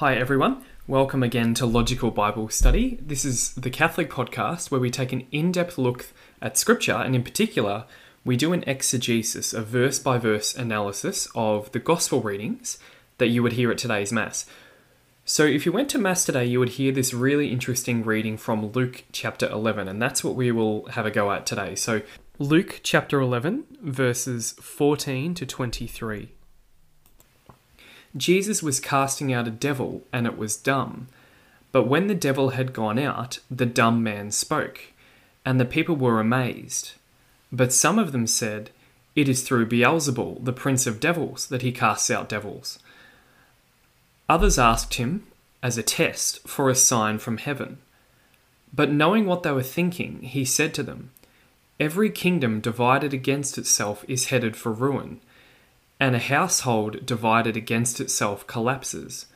Hi, everyone. Welcome again to Logical Bible Study. This is the Catholic podcast where we take an in depth look at Scripture, and in particular, we do an exegesis, a verse by verse analysis of the Gospel readings that you would hear at today's Mass. So, if you went to Mass today, you would hear this really interesting reading from Luke chapter 11, and that's what we will have a go at today. So, Luke chapter 11, verses 14 to 23. Jesus was casting out a devil, and it was dumb. But when the devil had gone out, the dumb man spoke, and the people were amazed. But some of them said, It is through Beelzebul, the prince of devils, that he casts out devils. Others asked him, as a test, for a sign from heaven. But knowing what they were thinking, he said to them, Every kingdom divided against itself is headed for ruin and a household divided against itself collapses.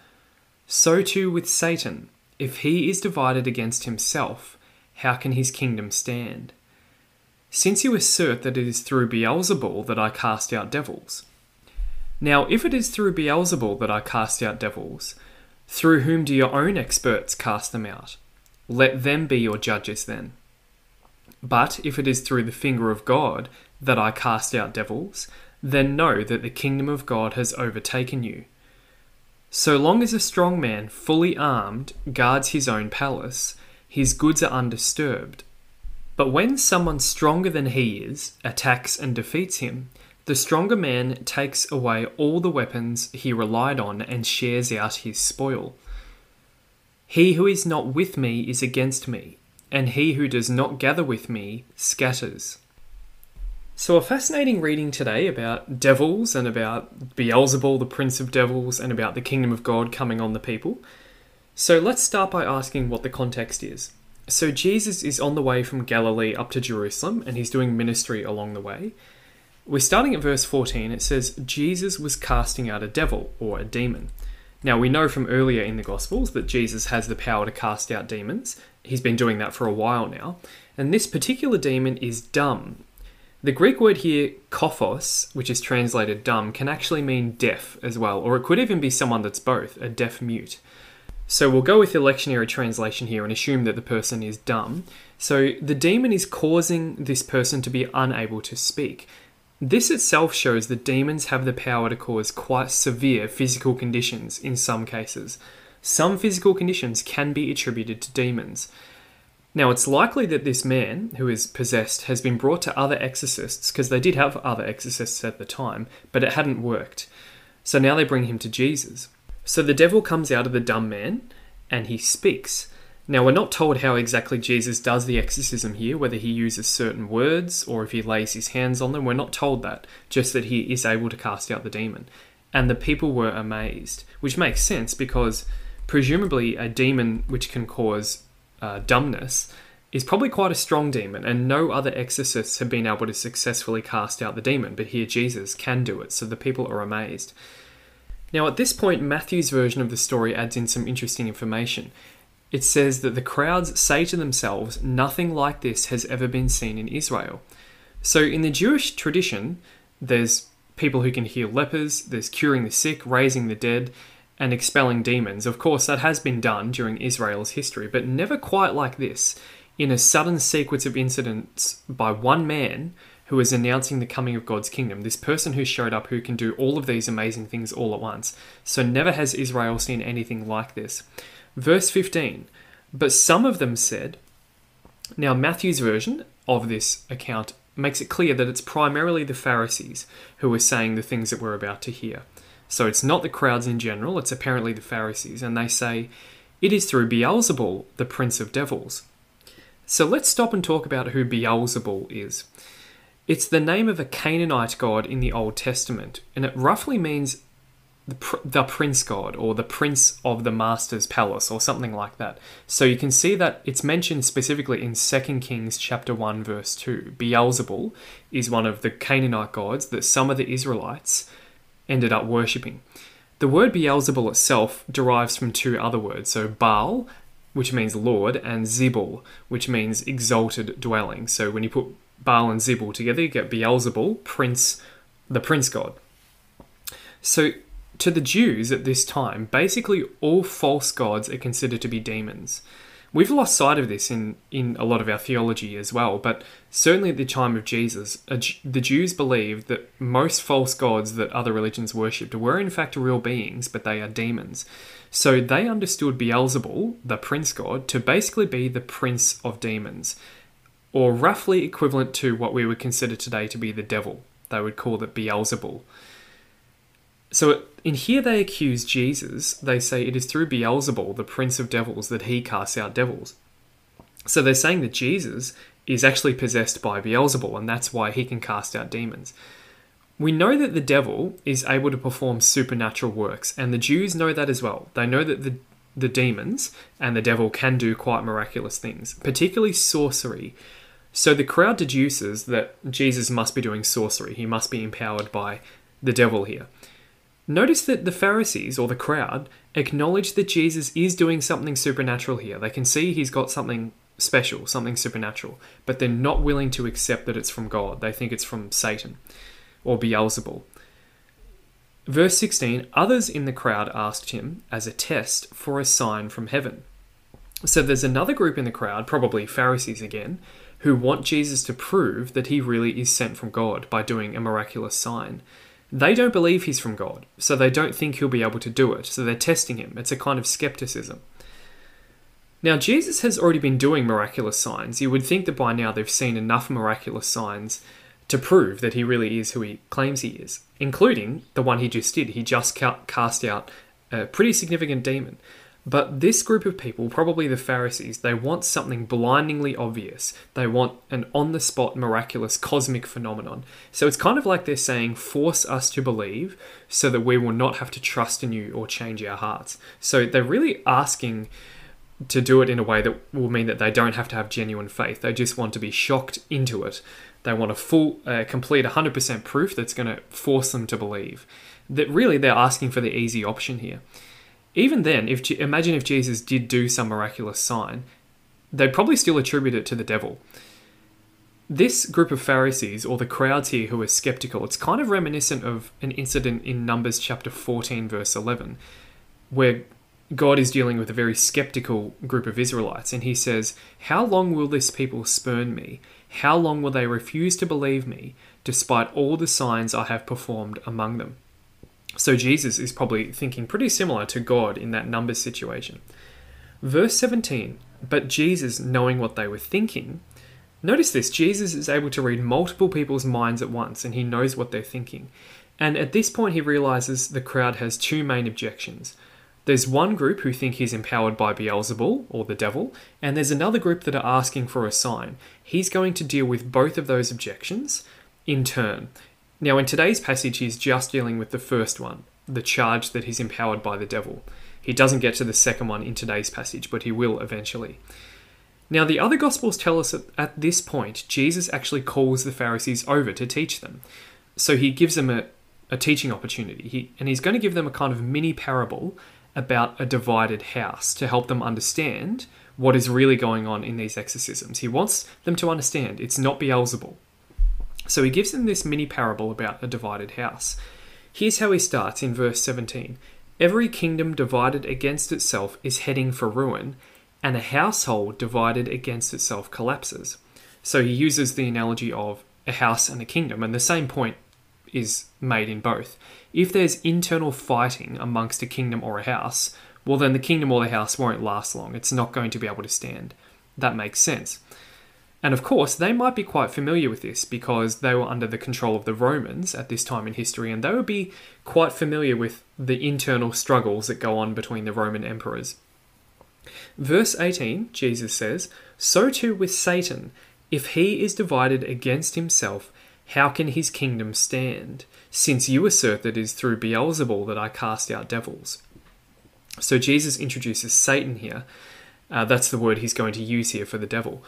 So too with Satan. If he is divided against himself, how can his kingdom stand? Since you assert that it is through Beelzebul that I cast out devils. Now, if it is through Beelzebul that I cast out devils, through whom do your own experts cast them out? Let them be your judges then. But if it is through the finger of God that I cast out devils, then know that the kingdom of God has overtaken you. So long as a strong man, fully armed, guards his own palace, his goods are undisturbed. But when someone stronger than he is attacks and defeats him, the stronger man takes away all the weapons he relied on and shares out his spoil. He who is not with me is against me, and he who does not gather with me scatters. So, a fascinating reading today about devils and about Beelzebul, the prince of devils, and about the kingdom of God coming on the people. So, let's start by asking what the context is. So, Jesus is on the way from Galilee up to Jerusalem, and he's doing ministry along the way. We're starting at verse 14. It says, Jesus was casting out a devil, or a demon. Now, we know from earlier in the Gospels that Jesus has the power to cast out demons. He's been doing that for a while now. And this particular demon is dumb, the Greek word here, kophos, which is translated dumb, can actually mean deaf as well, or it could even be someone that's both, a deaf mute. So we'll go with the lectionary translation here and assume that the person is dumb. So the demon is causing this person to be unable to speak. This itself shows that demons have the power to cause quite severe physical conditions in some cases. Some physical conditions can be attributed to demons. Now, it's likely that this man who is possessed has been brought to other exorcists, because they did have other exorcists at the time, but it hadn't worked. So now they bring him to Jesus. So the devil comes out of the dumb man and he speaks. Now, we're not told how exactly Jesus does the exorcism here, whether he uses certain words or if he lays his hands on them. We're not told that, just that he is able to cast out the demon. And the people were amazed, which makes sense because presumably a demon which can cause uh, dumbness is probably quite a strong demon, and no other exorcists have been able to successfully cast out the demon, but here Jesus can do it, so the people are amazed. Now, at this point, Matthew's version of the story adds in some interesting information. It says that the crowds say to themselves, Nothing like this has ever been seen in Israel. So, in the Jewish tradition, there's people who can heal lepers, there's curing the sick, raising the dead, and expelling demons. Of course, that has been done during Israel's history, but never quite like this. In a sudden sequence of incidents by one man who is announcing the coming of God's kingdom, this person who showed up who can do all of these amazing things all at once. So, never has Israel seen anything like this. Verse 15 But some of them said, Now, Matthew's version of this account makes it clear that it's primarily the Pharisees who are saying the things that we're about to hear. So it's not the crowds in general, it's apparently the Pharisees, and they say, It is through Beelzebul, the prince of devils. So let's stop and talk about who Beelzebul is. It's the name of a Canaanite god in the Old Testament, and it roughly means the, pr- the prince god or the prince of the master's palace or something like that. So you can see that it's mentioned specifically in 2 Kings chapter 1 verse 2. Beelzebul is one of the Canaanite gods that some of the Israelites ended up worshipping. The word Beelzebul itself derives from two other words, so Baal, which means Lord, and Zebul, which means exalted dwelling. So when you put Baal and Zebul together, you get Beelzebul, prince, the prince god. So to the Jews at this time, basically all false gods are considered to be demons. We've lost sight of this in, in a lot of our theology as well, but certainly at the time of Jesus, the Jews believed that most false gods that other religions worshipped were in fact real beings, but they are demons. So they understood Beelzebul, the prince god, to basically be the prince of demons, or roughly equivalent to what we would consider today to be the devil. They would call it Beelzebul. So in here they accuse Jesus. They say it is through Beelzebul, the prince of devils, that he casts out devils. So they're saying that Jesus is actually possessed by Beelzebul, and that's why he can cast out demons. We know that the devil is able to perform supernatural works, and the Jews know that as well. They know that the the demons and the devil can do quite miraculous things, particularly sorcery. So the crowd deduces that Jesus must be doing sorcery. He must be empowered by the devil here. Notice that the Pharisees, or the crowd, acknowledge that Jesus is doing something supernatural here. They can see he's got something special, something supernatural, but they're not willing to accept that it's from God. They think it's from Satan or Beelzebul. Verse 16 Others in the crowd asked him as a test for a sign from heaven. So there's another group in the crowd, probably Pharisees again, who want Jesus to prove that he really is sent from God by doing a miraculous sign. They don't believe he's from God, so they don't think he'll be able to do it, so they're testing him. It's a kind of skepticism. Now, Jesus has already been doing miraculous signs. You would think that by now they've seen enough miraculous signs to prove that he really is who he claims he is, including the one he just did. He just cast out a pretty significant demon. But this group of people, probably the Pharisees, they want something blindingly obvious. They want an on the spot, miraculous, cosmic phenomenon. So it's kind of like they're saying, force us to believe so that we will not have to trust in you or change our hearts. So they're really asking to do it in a way that will mean that they don't have to have genuine faith. They just want to be shocked into it. They want a full, uh, complete 100% proof that's going to force them to believe. That really they're asking for the easy option here even then, if imagine if Jesus did do some miraculous sign, they'd probably still attribute it to the devil. This group of Pharisees, or the crowds here who are skeptical, it's kind of reminiscent of an incident in Numbers chapter 14, verse 11, where God is dealing with a very skeptical group of Israelites, and he says, How long will this people spurn me? How long will they refuse to believe me, despite all the signs I have performed among them? So Jesus is probably thinking pretty similar to God in that numbers situation. Verse 17, but Jesus, knowing what they were thinking, notice this Jesus is able to read multiple people's minds at once and he knows what they're thinking. And at this point, he realizes the crowd has two main objections. There's one group who think he's empowered by Beelzebul, or the devil, and there's another group that are asking for a sign. He's going to deal with both of those objections in turn. Now, in today's passage, he's just dealing with the first one, the charge that he's empowered by the devil. He doesn't get to the second one in today's passage, but he will eventually. Now, the other Gospels tell us that at this point, Jesus actually calls the Pharisees over to teach them. So he gives them a, a teaching opportunity, he, and he's going to give them a kind of mini parable about a divided house to help them understand what is really going on in these exorcisms. He wants them to understand it's not Beelzebul, so he gives them this mini parable about a divided house. Here's how he starts in verse 17 Every kingdom divided against itself is heading for ruin, and a household divided against itself collapses. So he uses the analogy of a house and a kingdom, and the same point is made in both. If there's internal fighting amongst a kingdom or a house, well, then the kingdom or the house won't last long. It's not going to be able to stand. That makes sense. And of course, they might be quite familiar with this because they were under the control of the Romans at this time in history, and they would be quite familiar with the internal struggles that go on between the Roman emperors. Verse 18, Jesus says, So too with Satan, if he is divided against himself, how can his kingdom stand? Since you assert that it is through Beelzebul that I cast out devils. So Jesus introduces Satan here. Uh, that's the word he's going to use here for the devil.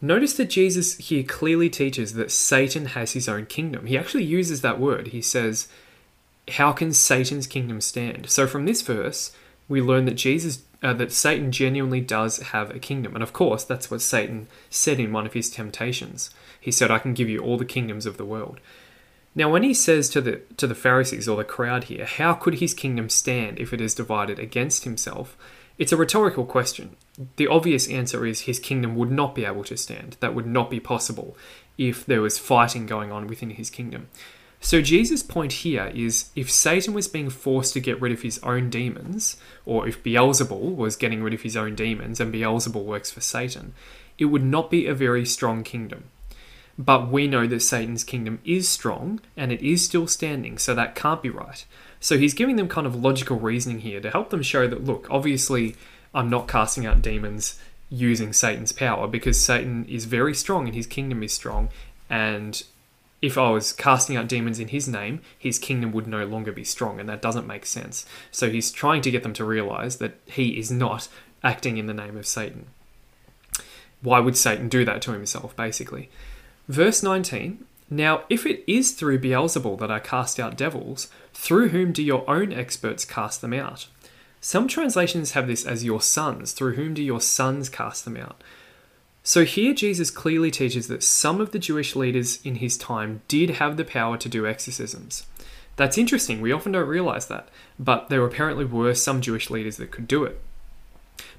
Notice that Jesus here clearly teaches that Satan has his own kingdom. He actually uses that word. He says, How can Satan's kingdom stand? So from this verse, we learn that Jesus uh, that Satan genuinely does have a kingdom. And of course, that's what Satan said in one of his temptations. He said, I can give you all the kingdoms of the world. Now, when he says to the to the Pharisees or the crowd here, how could his kingdom stand if it is divided against himself? It's a rhetorical question. The obvious answer is his kingdom would not be able to stand. That would not be possible if there was fighting going on within his kingdom. So Jesus' point here is if Satan was being forced to get rid of his own demons, or if Beelzebul was getting rid of his own demons and Beelzebul works for Satan, it would not be a very strong kingdom. But we know that Satan's kingdom is strong and it is still standing, so that can't be right. So he's giving them kind of logical reasoning here to help them show that, look, obviously, I'm not casting out demons using Satan's power because Satan is very strong and his kingdom is strong, and if I was casting out demons in his name, his kingdom would no longer be strong, and that doesn't make sense. So he's trying to get them to realize that he is not acting in the name of Satan. Why would Satan do that to himself, basically? Verse 19 Now, if it is through Beelzebul that I cast out devils, through whom do your own experts cast them out? Some translations have this as your sons. Through whom do your sons cast them out? So here Jesus clearly teaches that some of the Jewish leaders in his time did have the power to do exorcisms. That's interesting, we often don't realize that, but there apparently were some Jewish leaders that could do it.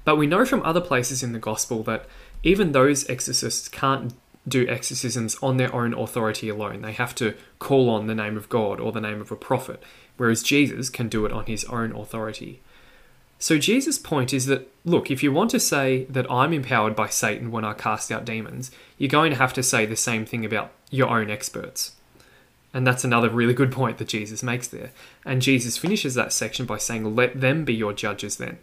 But we know from other places in the gospel that even those exorcists can't do exorcisms on their own authority alone. They have to call on the name of God or the name of a prophet, whereas Jesus can do it on his own authority. So Jesus' point is that look, if you want to say that I'm empowered by Satan when I cast out demons, you're going to have to say the same thing about your own experts. And that's another really good point that Jesus makes there. And Jesus finishes that section by saying, Let them be your judges then.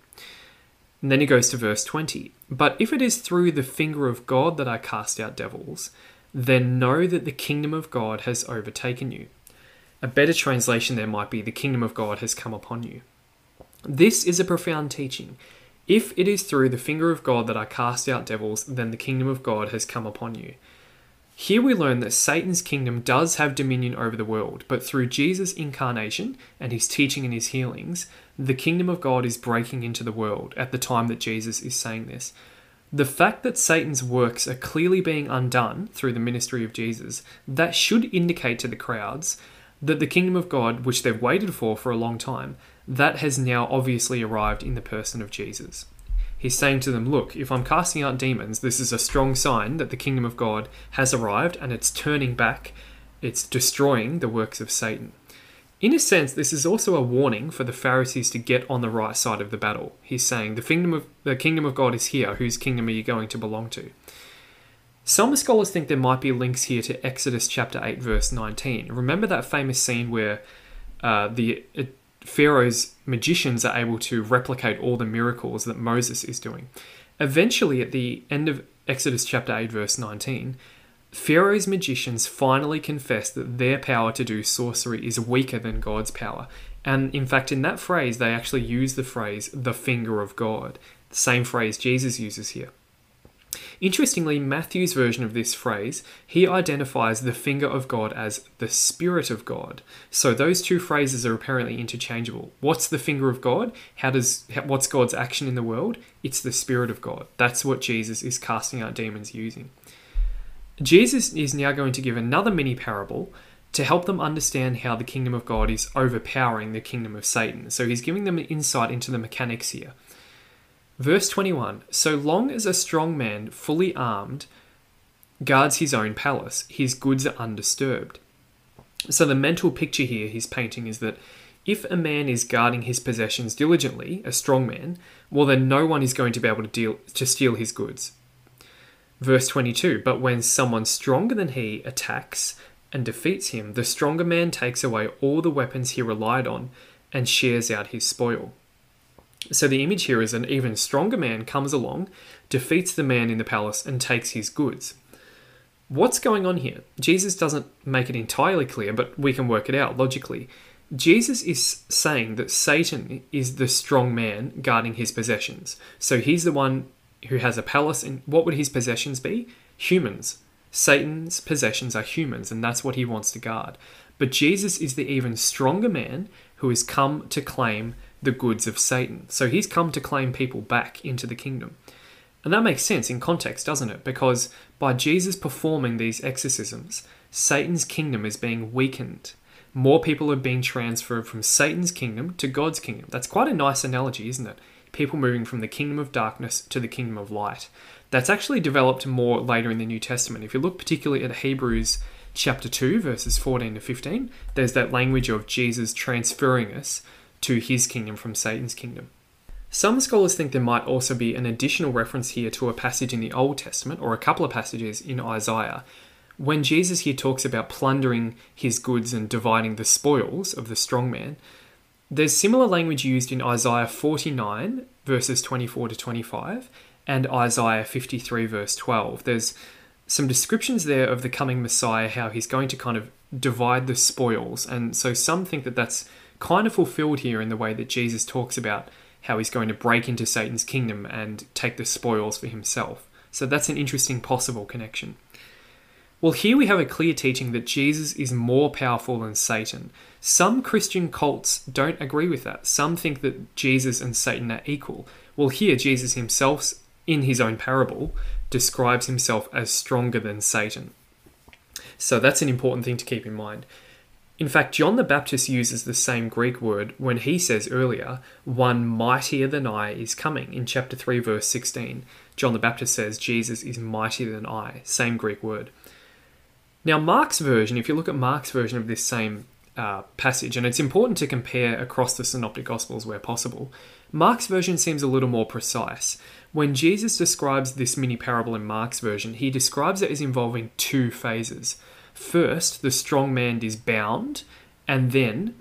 And then he goes to verse 20. But if it is through the finger of God that I cast out devils, then know that the kingdom of God has overtaken you. A better translation there might be, The kingdom of God has come upon you. This is a profound teaching. If it is through the finger of God that I cast out devils, then the kingdom of God has come upon you. Here we learn that Satan's kingdom does have dominion over the world, but through Jesus' incarnation and his teaching and his healings, the kingdom of God is breaking into the world at the time that Jesus is saying this. The fact that Satan's works are clearly being undone through the ministry of Jesus, that should indicate to the crowds that the kingdom of God, which they've waited for for a long time, that has now obviously arrived in the person of Jesus. He's saying to them, Look, if I'm casting out demons, this is a strong sign that the kingdom of God has arrived and it's turning back, it's destroying the works of Satan. In a sense, this is also a warning for the Pharisees to get on the right side of the battle. He's saying, The kingdom of, the kingdom of God is here. Whose kingdom are you going to belong to? Some scholars think there might be links here to Exodus chapter 8, verse 19. Remember that famous scene where uh, the Pharaoh's magicians are able to replicate all the miracles that Moses is doing. Eventually, at the end of Exodus chapter 8, verse 19, Pharaoh's magicians finally confess that their power to do sorcery is weaker than God's power. And in fact, in that phrase, they actually use the phrase, the finger of God, the same phrase Jesus uses here. Interestingly, Matthew's version of this phrase, he identifies the finger of God as the Spirit of God. So those two phrases are apparently interchangeable. What's the finger of God? How does what's God's action in the world? It's the Spirit of God. That's what Jesus is casting out demons using. Jesus is now going to give another mini parable to help them understand how the kingdom of God is overpowering the kingdom of Satan. So he's giving them an insight into the mechanics here. Verse 21 So long as a strong man, fully armed, guards his own palace, his goods are undisturbed. So the mental picture here he's painting is that if a man is guarding his possessions diligently, a strong man, well then no one is going to be able to deal to steal his goods. Verse 22 But when someone stronger than he attacks and defeats him, the stronger man takes away all the weapons he relied on and shares out his spoil. So the image here is an even stronger man comes along, defeats the man in the palace, and takes his goods. What's going on here? Jesus doesn't make it entirely clear, but we can work it out logically. Jesus is saying that Satan is the strong man guarding his possessions. So he's the one who has a palace, and what would his possessions be? Humans. Satan's possessions are humans, and that's what he wants to guard. But Jesus is the even stronger man who has come to claim the goods of Satan. So he's come to claim people back into the kingdom. And that makes sense in context, doesn't it? Because by Jesus performing these exorcisms, Satan's kingdom is being weakened. More people are being transferred from Satan's kingdom to God's kingdom. That's quite a nice analogy, isn't it? People moving from the kingdom of darkness to the kingdom of light. That's actually developed more later in the New Testament. If you look particularly at Hebrews chapter 2, verses 14 to 15, there's that language of Jesus transferring us to his kingdom from Satan's kingdom. Some scholars think there might also be an additional reference here to a passage in the Old Testament, or a couple of passages in Isaiah, when Jesus here talks about plundering his goods and dividing the spoils of the strong man, there's similar language used in Isaiah 49, verses 24 to 25, and Isaiah 53, verse 12. There's some descriptions there of the coming Messiah, how he's going to kind of divide the spoils. And so some think that that's kind of fulfilled here in the way that Jesus talks about how he's going to break into Satan's kingdom and take the spoils for himself. So that's an interesting possible connection. Well, here we have a clear teaching that Jesus is more powerful than Satan. Some Christian cults don't agree with that. Some think that Jesus and Satan are equal. Well, here, Jesus himself, in his own parable, describes himself as stronger than Satan. So that's an important thing to keep in mind. In fact, John the Baptist uses the same Greek word when he says earlier, One mightier than I is coming. In chapter 3, verse 16, John the Baptist says, Jesus is mightier than I. Same Greek word. Now, Mark's version, if you look at Mark's version of this same uh, passage, and it's important to compare across the Synoptic Gospels where possible, Mark's version seems a little more precise. When Jesus describes this mini parable in Mark's version, he describes it as involving two phases. First, the strong man is bound, and then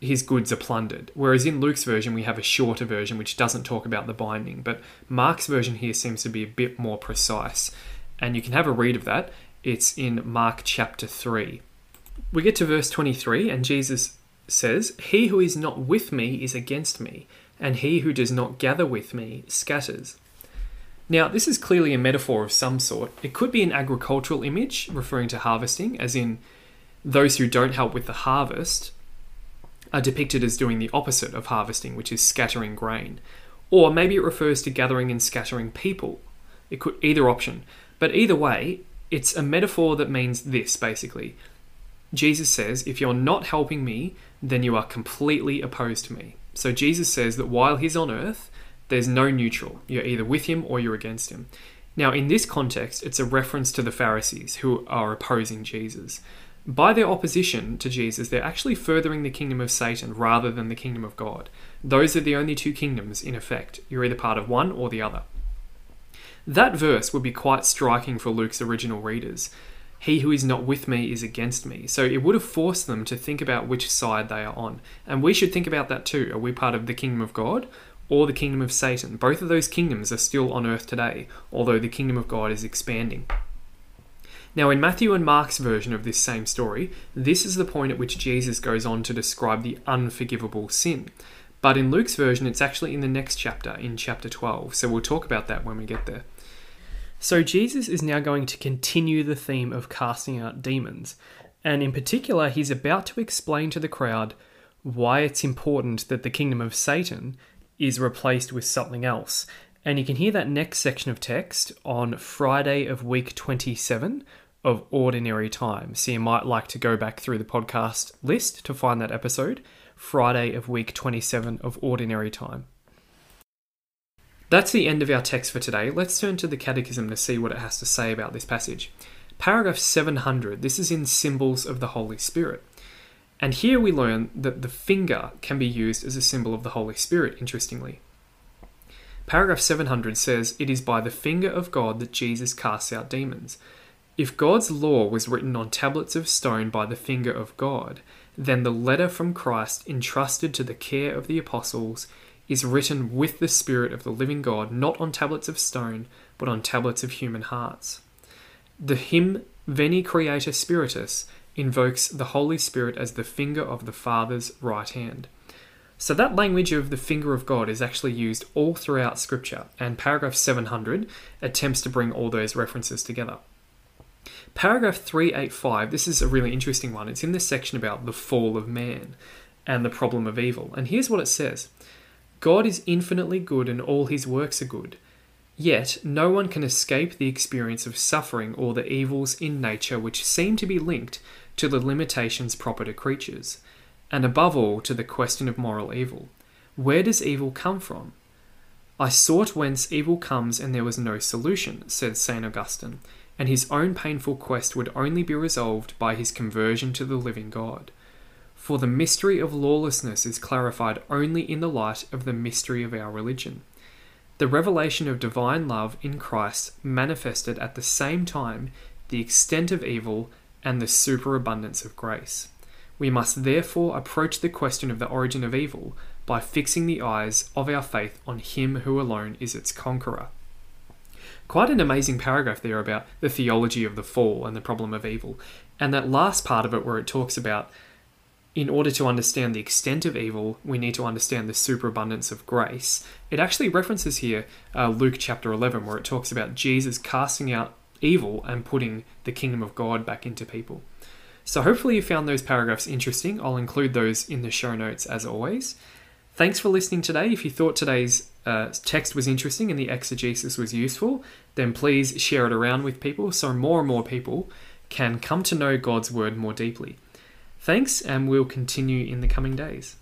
his goods are plundered. Whereas in Luke's version, we have a shorter version which doesn't talk about the binding. But Mark's version here seems to be a bit more precise. And you can have a read of that. It's in Mark chapter 3. We get to verse 23, and Jesus says, He who is not with me is against me, and he who does not gather with me scatters. Now, this is clearly a metaphor of some sort. It could be an agricultural image referring to harvesting, as in those who don't help with the harvest are depicted as doing the opposite of harvesting, which is scattering grain. Or maybe it refers to gathering and scattering people. It could either option. But either way, it's a metaphor that means this basically. Jesus says, if you're not helping me, then you are completely opposed to me. So Jesus says that while he's on earth, there's no neutral. You're either with him or you're against him. Now, in this context, it's a reference to the Pharisees who are opposing Jesus. By their opposition to Jesus, they're actually furthering the kingdom of Satan rather than the kingdom of God. Those are the only two kingdoms in effect. You're either part of one or the other. That verse would be quite striking for Luke's original readers. He who is not with me is against me. So it would have forced them to think about which side they are on. And we should think about that too. Are we part of the kingdom of God or the kingdom of Satan? Both of those kingdoms are still on earth today, although the kingdom of God is expanding. Now, in Matthew and Mark's version of this same story, this is the point at which Jesus goes on to describe the unforgivable sin. But in Luke's version, it's actually in the next chapter, in chapter 12. So we'll talk about that when we get there. So Jesus is now going to continue the theme of casting out demons. And in particular, he's about to explain to the crowd why it's important that the kingdom of Satan is replaced with something else. And you can hear that next section of text on Friday of week 27 of Ordinary Time. So you might like to go back through the podcast list to find that episode. Friday of week 27 of Ordinary Time. That's the end of our text for today. Let's turn to the Catechism to see what it has to say about this passage. Paragraph 700, this is in Symbols of the Holy Spirit. And here we learn that the finger can be used as a symbol of the Holy Spirit, interestingly. Paragraph 700 says, It is by the finger of God that Jesus casts out demons. If God's law was written on tablets of stone by the finger of God, then the letter from Christ entrusted to the care of the apostles is written with the Spirit of the living God, not on tablets of stone, but on tablets of human hearts. The hymn Veni Creator Spiritus invokes the Holy Spirit as the finger of the Father's right hand. So, that language of the finger of God is actually used all throughout Scripture, and paragraph 700 attempts to bring all those references together. Paragraph 385, this is a really interesting one. It's in this section about the fall of man and the problem of evil. And here's what it says God is infinitely good and all his works are good. Yet, no one can escape the experience of suffering or the evils in nature which seem to be linked to the limitations proper to creatures, and above all to the question of moral evil. Where does evil come from? I sought whence evil comes, and there was no solution, said St. Augustine, and his own painful quest would only be resolved by his conversion to the living God. For the mystery of lawlessness is clarified only in the light of the mystery of our religion. The revelation of divine love in Christ manifested at the same time the extent of evil and the superabundance of grace. We must therefore approach the question of the origin of evil by fixing the eyes of our faith on Him who alone is its conqueror. Quite an amazing paragraph there about the theology of the fall and the problem of evil. And that last part of it, where it talks about in order to understand the extent of evil, we need to understand the superabundance of grace. It actually references here uh, Luke chapter 11, where it talks about Jesus casting out evil and putting the kingdom of God back into people. So, hopefully, you found those paragraphs interesting. I'll include those in the show notes as always. Thanks for listening today. If you thought today's uh, text was interesting and the exegesis was useful, then please share it around with people so more and more people can come to know God's word more deeply. Thanks, and we'll continue in the coming days.